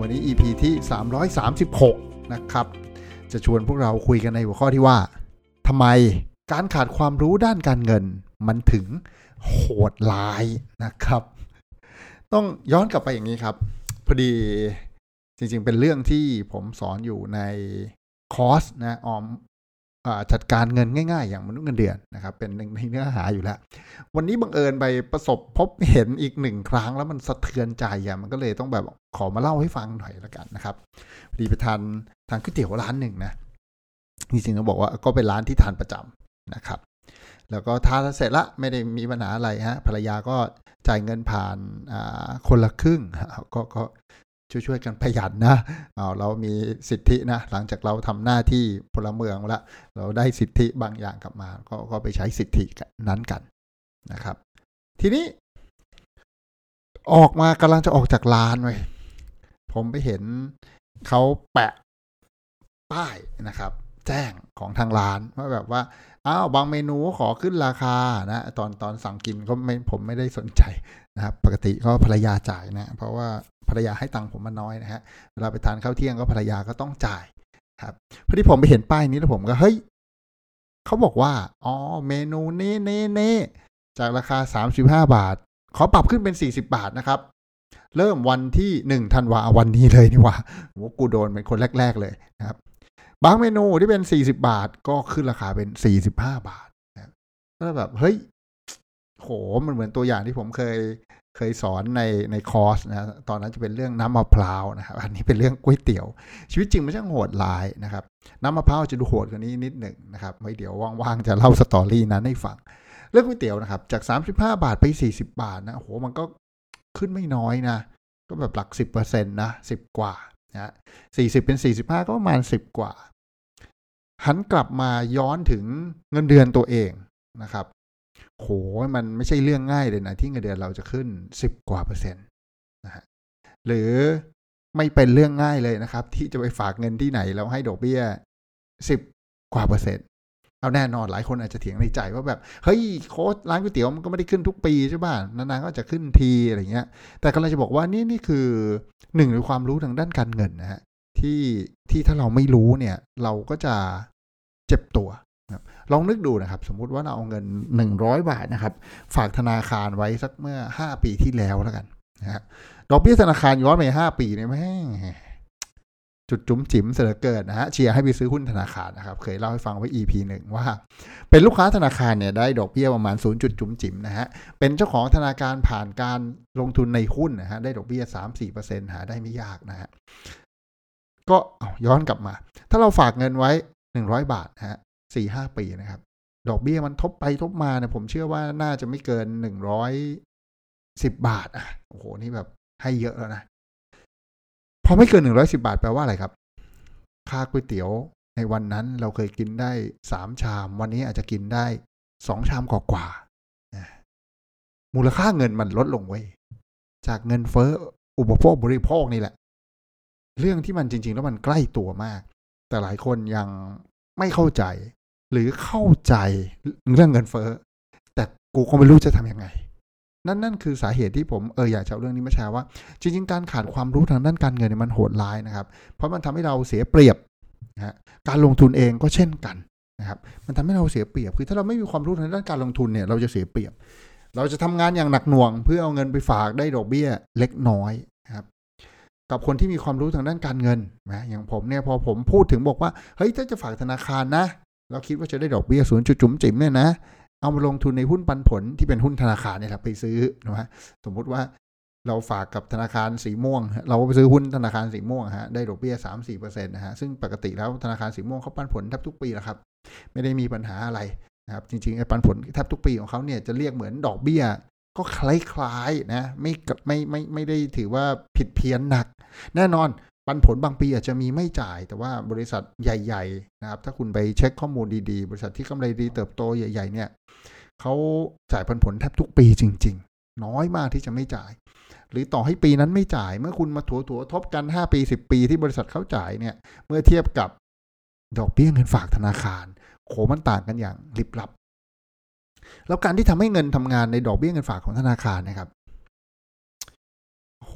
วันนี้ EP ที่ 336 นะครับ จะชวนพวกเราคุยกันในหัวข้อที่ว่าทำไมการขาดความรู้ด้านการเงิน มันถึงโหดร้ายนะครับ ต้องย้อนกลับไปอย่างนี้ครับ พอดีจริงๆเป็นเรื่องที่ผมสอนอยู่ในคอร์สนะออม จัดการเงินง่าย ๆ อย่างมนุษย์เงินเดือนนะครับ เป็นหนึ่งในเนื้อหาอยู่แล้ว วันนี้บังเอิญไปประสบพบเห็นอีกหนึ่งครั้งแล้วมันสะเทือนใจอะมันก็เลยต้องแบบขอมาเล่าให้ฟังหน่อยละกันนะครับพอดีไปทานทานก๋วยเตี๋ยวร้านหนึ่งนะจริงๆต้องบอกว่าก็เป็นร้านที่ทานประจำนะครับ แล้วก็ทานเสร็จละไม่ได้มีปัญหาอะไรฮะภรรยาก็จ่ายเงินผ่านคนละครึ่งก็ก็ ช่วยๆกันประหยัดนะเอาเรามีสิทธินะ หลังจากเราทำหน้าที่พลเมืองแล้วเราได้สิทธิบางอย่างกลับมา ก็ก็ไปใช้สิทธินั้นกันนะครับ ทีนี้ ออกมากำลังจะออกจากร้านไว้ผมไปเห็นเขาแปะป้ายนะครับ แจ้งของทางร้านว่าแบบว่า อ้าวบางเมนูขอขึ้นราคานะตอนตอนสั่งกินก็ไม่ผมไม่ได้สนใจนะครับปกติก็ภรรยาจ่ายนะ เพราะว่าภรรยาให้ตังค์ผมมาน้อยนะฮะเวลาไปทานข้าวเที่ยงก็ภรรยาก็ต้องจ่ายครับพอดีผมไปเห็นป้ายนี้แล้วผมก็เฮ้ยเขาบอกว่าอ๋อเมนูนี้นี้นี้จากราคาสามสิบห้าบาท ขอปรับขึ้นเป็นสี่สิบาทนะครับ เริ่มวันที่หนึ่งธันวาวันนี้เลยนี่ว่าโหกูโดนเป็นคนแรก ๆ เลยนะครับ บางเมนูที่เป็นสี่สิบาท ก็ขึ้นราคาเป็นสี่สิบห้าบาทนะแล้วแบบเฮ้ยโหมันเหมือนตัวอย่างที่ผมเคยเคยสอนในในคอร์สนะตอนนั้นจะเป็นเรื่องน้ำมะพร้าวนะครับอันนี้เป็นเรื่องก๋วยเตี๋ยว ชีวิตจริงไม่ใช่โหดลายนะครับ น้ำมะพร้าวจะดูโหดกว่านี้นิดหนึ่งนะครับไว้เดี๋ยวว่างๆจะเล่าสตอรี่นั้นให้ฟัง เรื่องก๋วยเตี๋ยวนะครับ จาก 35 บาทไป 40 บาทนะโหมันก็ขึ้นไม่น้อยนะ ก็แบบหลัก 10%นะ10 กว่า นะ40เป็นสี่สิบห้าก็ประมาณสิบกว่า หันกลับมาย้อนถึงเงินเดือนตัวเองนะครับ โหมันไม่ใช่เรื่องง่ายเลยนะที่เงินเดือนเราจะขึ้นสิบกว่าเปอร์เซ็นต์นะฮะหรือไม่เป็นเรื่องง่ายเลยนะครับ ที่จะไปฝากเงินที่ไหนแล้วให้ดอกเบี้ยสิบกว่าเปอร์เซ็นต์ เอาแน่นอนหลายคนอาจจะเถียงในใจว่าแบบเฮ้ยโค้ชร้านก๋วยเตี๋ยวมันก็ไม่ได้ขึ้นทุกปีใช่ป่ะนานๆก็จะขึ้นทีอะไรเงี้ย แต่กำลังจะบอกว่านี่นี่คือหนึ่งในความรู้ทางด้านการเงินนะฮะที่ที่ถ้าเราไม่รู้เนี่ย เราก็จะเจ็บตัวลองนึกดูนะครับ สมมุติว่าเราเอาเงิน 100 บาทนะครับ ฝากธนาคารไว้สักเมื่อ 5 ปีที่แล้วแล้วกันนะฮะดอกเบี้ยธนาคารย้อนไป5ปีเนี่ยแม่ จุดจุ๋มจิ๋มเสือเกิดนะฮะเชียร์ให้ไปซื้อหุ้นธนาคารนะครับ เคยเล่าให้ฟังไว้ EP หนึ่งว่า เป็นลูกค้าธนาคารเนี่ยได้ดอกเบี้ยประมาณ0จุดจุ๋มจิ๋มนะฮะเป็นเจ้าของธนาคารผ่านการลงทุนในหุ้นนะฮะได้ดอกเบี้ย3-4%หาได้ไม่ยากนะฮะก็ย้อนกลับมา ถ้าเราฝากเงินไว้ 100 บาทนะฮะสี่ห้าปีนะครับ ดอกเบี้ยมันทบไปทบมาเนี่ยผมเชื่อว่าน่าจะไม่เกินหนึ่งร้อยสิบบาทอะโอ้โหนี่แบบให้เยอะแล้วนะ พอไม่เกินหนึ่งร้อยสิบาทแปลว่าอะไรครับ ค่าก๋วยเตี๋ยวในวันนั้นเราเคยกินได้สามชาม วันนี้อาจจะกินได้สองชามกว่าๆมูลค่าเงินมันลดลงไว้จากเงินเฟ้ออุปโภคบริโภคนี่แหละ เรื่องที่มันจริง ๆ แล้วมันใกล้ตัวมาก แต่หลายคนยังไม่เข้าใจ หรือเข้าใจเรื่องเงินเฟ้อแต่กูก็ไม่รู้จะทำยังไง นั่นนั่นคือสาเหตุที่ผมเอออยากจะเอาเรื่องนี้มาแชร์ว่า จริง ๆ การขาดความรู้ทางด้านการเงินเนี่ยมันโหดร้ายนะครับ เพราะมันทำให้เราเสียเปรียบนะการลงทุนเองก็เช่นกันนะครับ มันทำให้เราเสียเปรียบ คือถ้าเราไม่มีความรู้ทางด้านการลงทุนเนี่ยเราจะเสียเปรียบ เราจะทำงานอย่างหนักหน่วง เพื่อเอาเงินไปฝากได้ดอกเบี้ยเล็กน้อยนะครับกับคนที่มีความรู้ทางด้านการเงินนะอย่างผมเนี่ยพอผมพูดถึงบอกว่าเฮ้ยถ้าจะฝากธนาคารนะ เราคิดว่าจะได้ดอกเบี้ยศูนย์จุดจุ๋มจิ๋มเนี่ยนะ เอามาลงทุนในหุ้นปันผลที่เป็นหุ้นธนาคารเนี่ยครับไปซื้อนะฮะสมมุติว่าเราฝากกับธนาคารสีม่วง เราไปซื้อหุ้นธนาคารสีม่วงฮะได้ดอกเบี้ยสามสี่เปอร์เซ็นต์นะฮะซึ่งปกติแล้วธนาคารสีม่วงเขาปันผลแทบทุกปีแล้วครับ ไม่ได้มีปัญหาอะไรนะครับจริงๆไอ้ปันผลแทบทุกปีของเขาเนี่ยจะเรียกเหมือนดอกเบี้ย ก็คล้ายๆนะไม่ไม่ไม่ไม่ได้ถือว่าผิดเพี้ยนหนัก แน่นอน ปันผลบางปีอาจจะมีไม่จ่าย แต่ว่าบริษัทใหญ่ๆนะครับ ถ้าคุณไปเช็คข้อมูลดีๆ บริษัทที่กำไรดีเติบโตใหญ่ ๆ เนี่ยเขาจ่ายปันผลแทบทุกปีจริง ๆ น้อยมากที่จะไม่จ่าย หรือต่อให้ปีนั้นไม่จ่าย เมื่อคุณมาถัวถัวทบกัน 5 ปี 10 ปีที่บริษัทเขาจ่ายเนี่ย เมื่อเทียบกับดอกเบี้ยเงินฝากธนาคารโขมันต่างกันอย่างลิบลับ แล้วการที่ทำให้เงินทำงานในดอกเบี้ยเงินฝากของธนาคารนะครับโห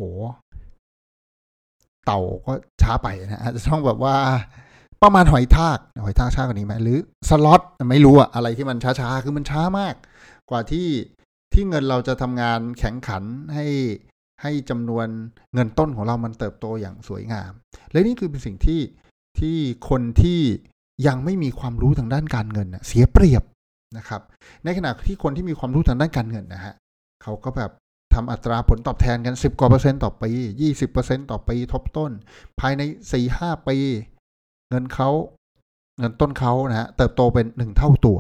เต่าก็ช้าไปนะอาจจะต้องแบบว่าประมาณหอยทากหอยทากช้ากว่านี้ไหมหรือสล็อตไม่รู้อะอะไรที่มันช้าๆคือมันช้ามาก กว่าที่ที่เงินเราจะทำงานแข่งขันให้ให้จำนวนเงินต้นของเรามันเติบโตอย่างสวยงาม และนี่คือเป็นสิ่งที่ที่คนที่ยังไม่มีความรู้ทางด้านการเงินเสียเปรียบนะครับ ในขณะที่คนที่มีความรู้ทางด้านการเงินนะฮะเขาก็แบบ ทำอัตราผลตอบแทนกัน 10 กว่าเปอร์เซ็นต์ต่อปี 20เปอร์เซ็นต์ต่อปีทบต้น ภายใน 4 5 ปี เงินเขาเงินต้นเขานะฮะเติบโตเป็นหนึ่งเท่าตัว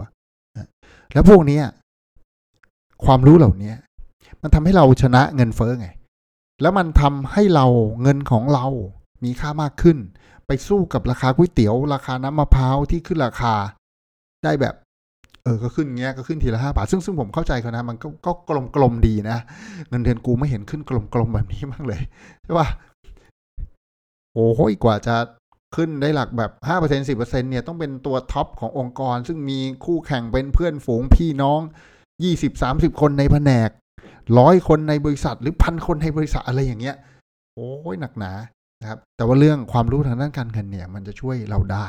แล้วพวกนี้ความรู้เหล่านี้มันทำให้เราชนะเงินเฟ้อไง แล้วมันทำให้เราเงินของเรามีค่ามากขึ้น ไปสู้กับราคาก๋วยเตี๋ยว ราคาน้ำมะพร้าวที่ขึ้นราคาได้แบบ เออก็ขึ้นเงี้ยก็ขึ้นทีละห้าบาท ซึ่งซึ่งผมเข้าใจเขานะ มันก็ก็กลมกลมดีนะเงินเดือนกูไม่เห็นขึ้นกลมกลมแบบนี้บ้างเลยใช่ป่ะโอ้โหกว่าจะขึ้นได้หลักแบบห้าเปอร์เซ็นสิบเปอร์เซ็นเนี่ยต้องเป็นตัว top ขององค์กร ซึ่งมีคู่แข่งเป็นเพื่อนฝูงพี่น้องยี่สิบสามสิบคนในแผนกร้อยคนในบริษัทหรือพันคนในบริษัทอะไรอย่างเงี้ยโอ้ยหนักหนานะครับแต่ว่าเรื่องความรู้ทางด้านการเงินเนี่ย มันจะช่วยเราได้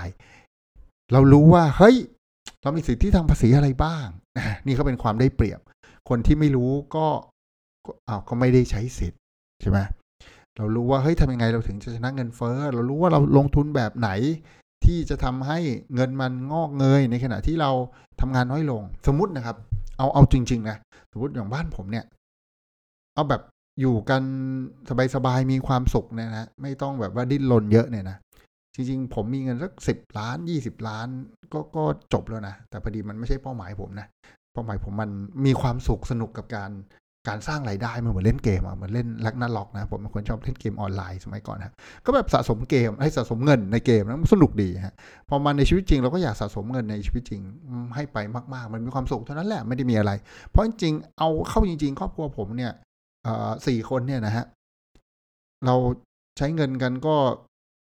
เรารู้ว่าเฮ้ย เรามีสิทธิทางภาษีอะไรบ้าง นี่ก็เป็นความได้เปรียบ คนที่ไม่รู้ก็อ้าวก็ไม่ได้ใช้สิทธิ์ใช่ไหมเรารู้ว่าเฮ้ยทำยังไงเราถึงจะชนะเงินเฟ้อ เรารู้ว่าเราลงทุนแบบไหน ที่จะทำให้เงินมันงอกเงยในขณะที่เราทำงานน้อยลง สมมตินะครับ เอาเอาจริง ๆ นะ สมมติอย่างบ้านผมเนี่ย เอาแบบอยู่กันสบายๆมีความสุขเนี่ยนะไม่ต้องแบบว่าดิ้นรนเยอะเนี่ยนะ จริงๆ ผมมีเงินสักสิบล้านยี่สิบล้านก็ก็จบแล้วนะ แต่พอดีมันไม่ใช่เป้าหมายผมนะ เป้าหมายผมมันมีความสุขสนุกกับการการสร้างรายได้มันเหมือนเล่นเกมอะเหมือนเล่นลักนาล็อกนะ ผมเป็นคนชอบเล่นเกมออนไลน์สมัยก่อนฮะก็แบบสะสมเกมให้สะสมเงินในเกมนะมันสนุกดีฮะพอมาในชีวิตจริงเราก็อยากสะสมเงินในชีวิตจริงให้ไปมากๆ มันมีความสุขเท่านั้นแหละไม่ได้มีอะไร เพราะจริงๆเอาเข้าจริง ๆ ครอบครัวผมเนี่ยสี่คนเนี่ยนะฮะเราใช้เงินกันก็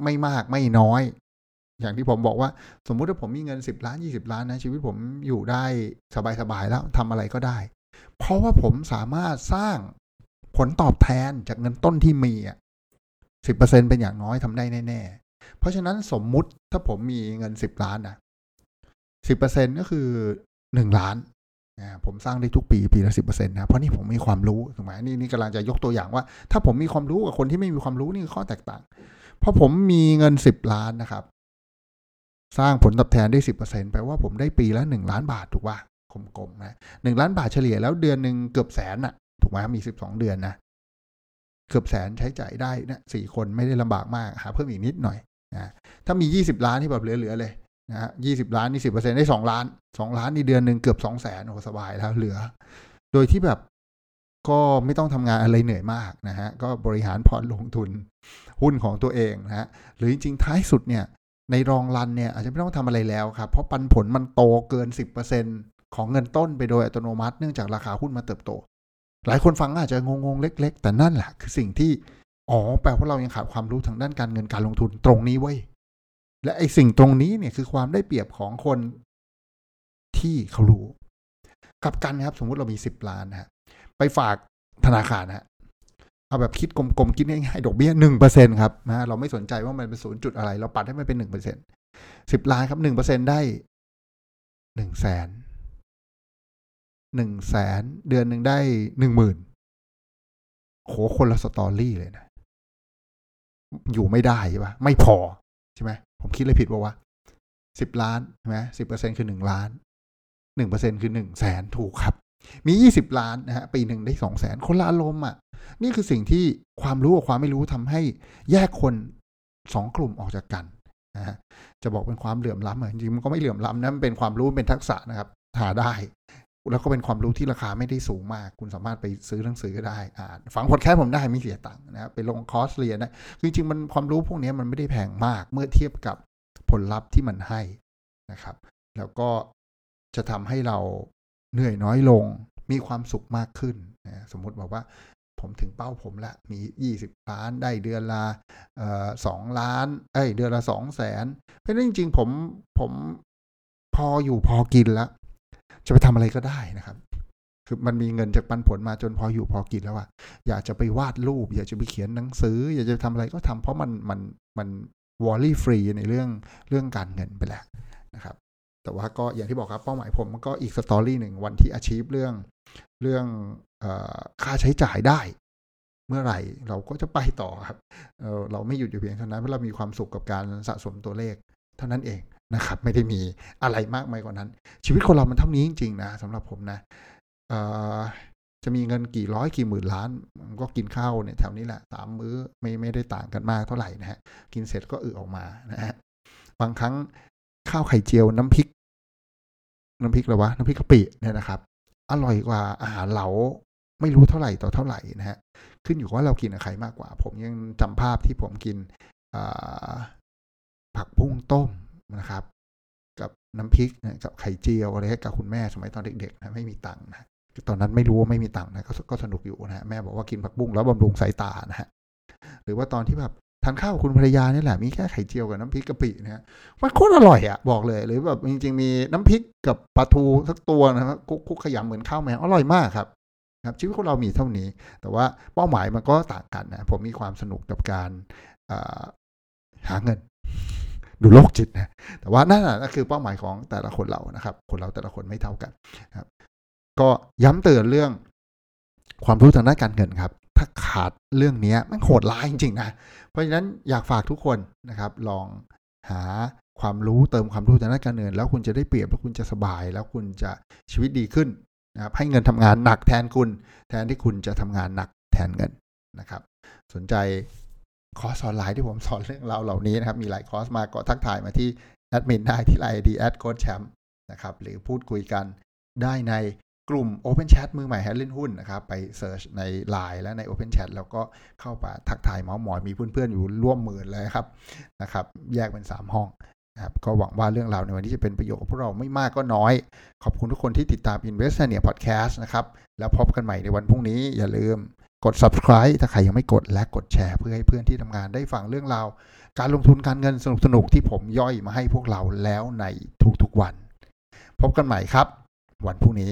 ไม่มากไม่น้อย อย่างที่ผมบอกว่า สมมุติว่าผมมีเงินสิบล้านยี่สิบล้านนะชีวิตผมอยู่ได้สบายๆแล้วทำอะไรก็ได้ เพราะว่าผมสามารถสร้างผลตอบแทนจากเงินต้นที่มีอะสิบเปอร์เซ็นเป็นอย่างน้อยทำได้แน่ๆ เพราะฉะนั้นสมมุติถ้าผมมีเงินสิบล้านนะสิบเปอร์เซ็นก็คือหนึ่งล้านนะผมสร้างได้ทุกปีปีละสิบเปอร์เซ็นต์นะเพราะนี่ผมมีความรู้ถูกไหมนี่นี่กำลังจะยกตัวอย่างว่า ถ้าผมมีความรู้กับคนที่ไม่มีความรู้นี่คือข้อแตกต่าง พราะผมมีเงินสิบล้านนะครับ สร้างผลตอบแทนได้สิบเปอร์เซ็นแปลว่าผมได้ปีละหนึ่งล้านบาทถูกป่ะกลมๆนะหนึ่งล้านบาทเฉลี่ยแล้วเดือนหนึ่งเกือบแสนอะถูกไหมมีสิบสองเดือนนะเกือบแสนใช้จ่ายได้นะสี่คนไม่ได้ลำบากมากหาเพิ่มอีกนิดหน่อยนะถ้ามียี่สิบล้านที่แบบเหลือๆเลยนะฮะยี่สิบล้านนี่สิบเปอร์เซ็นได้สองล้านสองล้านนี่เดือนหนึ่งเกือบสองแสนโอ้สบายแล้วเหลือ โดยที่แบบ ก็ไม่ต้องทำงานอะไรเหนื่อยมากนะฮะ ก็บริหารพอร์ตลงทุนหุ้นของตัวเองนะฮะ หรือจริงๆ ท้ายสุดเนี่ย ในรองรันเนี่ยอาจจะไม่ต้องทำอะไรแล้วครับ เพราะปันผลมันโตเกินสิบเปอร์เซ็นของเงินต้นไปโดยอัตโนมัติ เนื่องจากราคาหุ้นมาเติบโต หลายคนฟังอาจจะงงๆ เล็ก ๆ แต่นั่นแหละคือสิ่งที่ อ๋อ แปลว่าเรายังขาดความรู้ทางด้านการเงินการลงทุนตรงนี้ไว้และไอ้สิ่งตรงนี้เนี่ยคือความได้เปรียบของคนที่เขารู้ กับกันครับ สมมุติเรามีสิบล้านฮะ ไปฝากธนาคารฮะเอาแบบคิดกลมๆคิดง่ายๆดอกเบี้ยหนึ่งเปอร์เซ็นครับนะเราไม่สนใจว่ามันเป็นศูนย์จุดอะไร เราปัดให้มันเป็นหนึ่งเปอร์เซ็นสิบล้านครับหนึ่งเปอร์เซ็นได้หนึ่งแสนหนึ่งแสนเดือนหนึ่งได้หนึ่งหมื่นโหคนละสตอรี่เลยนะ อยู่ไม่ได้ใช่ปะไม่พอใช่ไหมผมคิดเลยผิดว่าว่าสิบล้านใช่ไหมสิบเปอร์เซ็นคือหนึ่งล้านหนึ่งเปอร์เซ็นคือหนึ่งแสนถูกครับ มียี่สิบล้านนะฮะปีหนึ่งได้สองแสนคนละอารมณ์อะ นี่คือสิ่งที่ความรู้กับความไม่รู้ทำให้แยกคนสองกลุ่มออกจากกันนะฮะจะบอกเป็นความเหลื่อมล้ำอะจริงมันก็ไม่เหลื่อมล้ำนะมันเป็นความรู้เป็นทักษะนะครับหาได้ แล้วก็เป็นความรู้ที่ราคาไม่ได้สูงมาก คุณสามารถไปซื้อหนังสือก็ได้อ่านฟังพอดแคสต์ผมได้ไม่เสียตังค์นะครับไปลงคอร์สเรียนนะจริงๆมันความรู้พวกนี้มันไม่ได้แพงมากเมื่อเทียบกับผลลัพธ์ที่มันให้นะครับ แล้วก็จะทำให้เรา เหนื่อยน้อยลง มีความสุขมากขึ้นนะสมมติบอกว่าผมถึงเป้าผมละ มี 20 ล้านได้เดือนละสองล้าน เอ้ย เดือนละสองแสนเพราะนั้นจริง ๆ ผมผมพออยู่พอกินแล้ว จะไปทำอะไรก็ได้นะครับ คือมันมีเงินจากปันผลมาจนพออยู่พอกินแล้วอะอยากจะไปวาดรูป อยากจะไปเขียนหนังสือ อยากจะทำอะไรก็ทำเพราะมันมันมัน worry free ในเรื่องเรื่องการเงินไปแล้วนะครับ แต่ว่าก็อย่างที่บอกครับเป้าหมายผมมันก็อีก story หนึ่งวันที่อาชีพเรื่องเรื่องอค่าใช้จ่ายได้ เมื่อไหร่เราก็จะไปต่อครับเเราไม่หยุดอยู่เพียงเท่านั้นเพราะเรามีความสุขกับการสะสมตัวเลข เท่านั้นเองนะครับ ไม่ได้มีอะไรมากมายกว่านั้น ชีวิตคนเรามันเท่านี้จริงๆนะสำหรับผมนะจะมีเงินกี่ร้อยกี่หมื่นล้านก็กินข้าวเนี่ยแถวนี้แหละสามมื้อไม่ไม่ได้ต่างกันมากเท่าไหร่นะฮะกินเสร็จก็อึออกมานะฮะบางครั้งข้าวไข่เจียวน้ำพริก น้ำพริกหรอวะน้ำพริกกะปิเนี่ยนะครับ อร่อยกว่าอาหารเหลาไม่รู้เท่าไหร่ต่อเท่าไหร่นะฮะขึ้นอยู่ว่าเรากินอะไรมากกว่า ผมยังจำภาพที่ผมกินผักบุ้งต้มนะครับ กับน้ำพริกกับไข่เจียวอะไรกับคุณแม่สมัยตอนเด็กๆนะไม่มีตังค์นะตอนนั้นไม่รู้ว่าไม่มีตังค์นะก็สนุกอยู่นะฮะแม่บอกว่ากินผักบุ้งแล้วบำรุงสายตานะฮะหรือว่าตอนที่แบบ ทานข้าวกับคุณภรรยานี่แหละมีแค่ไข่เจียวกับน้ำพริกกะปินะฮะมันโคตรอร่อยอะบอกเลยหรือแบบจริง ๆ มีน้ำพริกกับปลาทูสักตัวนะครับคุกขยำเหมือนข้าวแมวอร่อยมากครับครับชีวิตของเรามีเท่านี้ แต่ว่าเป้าหมายมันก็ต่างกันนะผมมีความสนุกกับการหาเงิน ดูโลกจิตนะแต่ว่านั่นแหละคือเป้าหมายของแต่ละคนเรานะครับ คนเราแต่ละคนไม่เท่ากันครับ ก็ย้ำเตือนเรื่องความรู้ทางด้านการเงินครับ ถ้าขาดเรื่องนี้มันโหดร้ายจริงๆนะเพราะฉะนั้นอยากฝากทุกคนนะครับ ลองหาความรู้เติมความรู้ทางด้านการเงิน แล้วคุณจะได้เปรียบแล้วคุณจะสบาย แล้วคุณจะชีวิตดีขึ้นนะครับให้เงินทำงานหนักแทนคุณ แทนที่คุณจะทำงานหนักแทนเงินนะครับ สนใจคอร์สออนไลน์ที่ผมสอนเรื่องราวเหล่านี้นะครับ มีหลายคอร์สมาก็ทักทายมาที่แอดมินได้ที่ไลน์ ID แอดโค้ชแชมป์นะครับ หรือพูดคุยกันได้ใน กลุ่ม Open Chat มือใหม่หัดเล่นหุ้นนะครับ ไป search ใน Line และใน Open Chat แล้วก็เข้าไปทักทายเมาส์มอยมีเพื่อนๆ อยู่ร่วมหมื่นเลยครับนะครับ แยกเป็น 3 ห้องนะครับก็หวังว่าเรื่องราวในวันนี้จะเป็นประโยชน์กับพวกเราไม่มากก็น้อย ขอบคุณทุกคนที่ติดตาม Invest เนี่ย Podcast นะครับ แล้วพบกันใหม่ในวันพรุ่งนี้อย่าลืมกด subscribe ถ้าใครยังไม่กดและกดแชร์เพื่อให้เพื่อนที่ทำงานได้ฟังเรื่องราว การลงทุนการเงินสนุกๆที่ผมย่อยมาให้พวกเราแล้วในทุกๆวัน พบกันใหม่ครับ วันพรุ่งนี้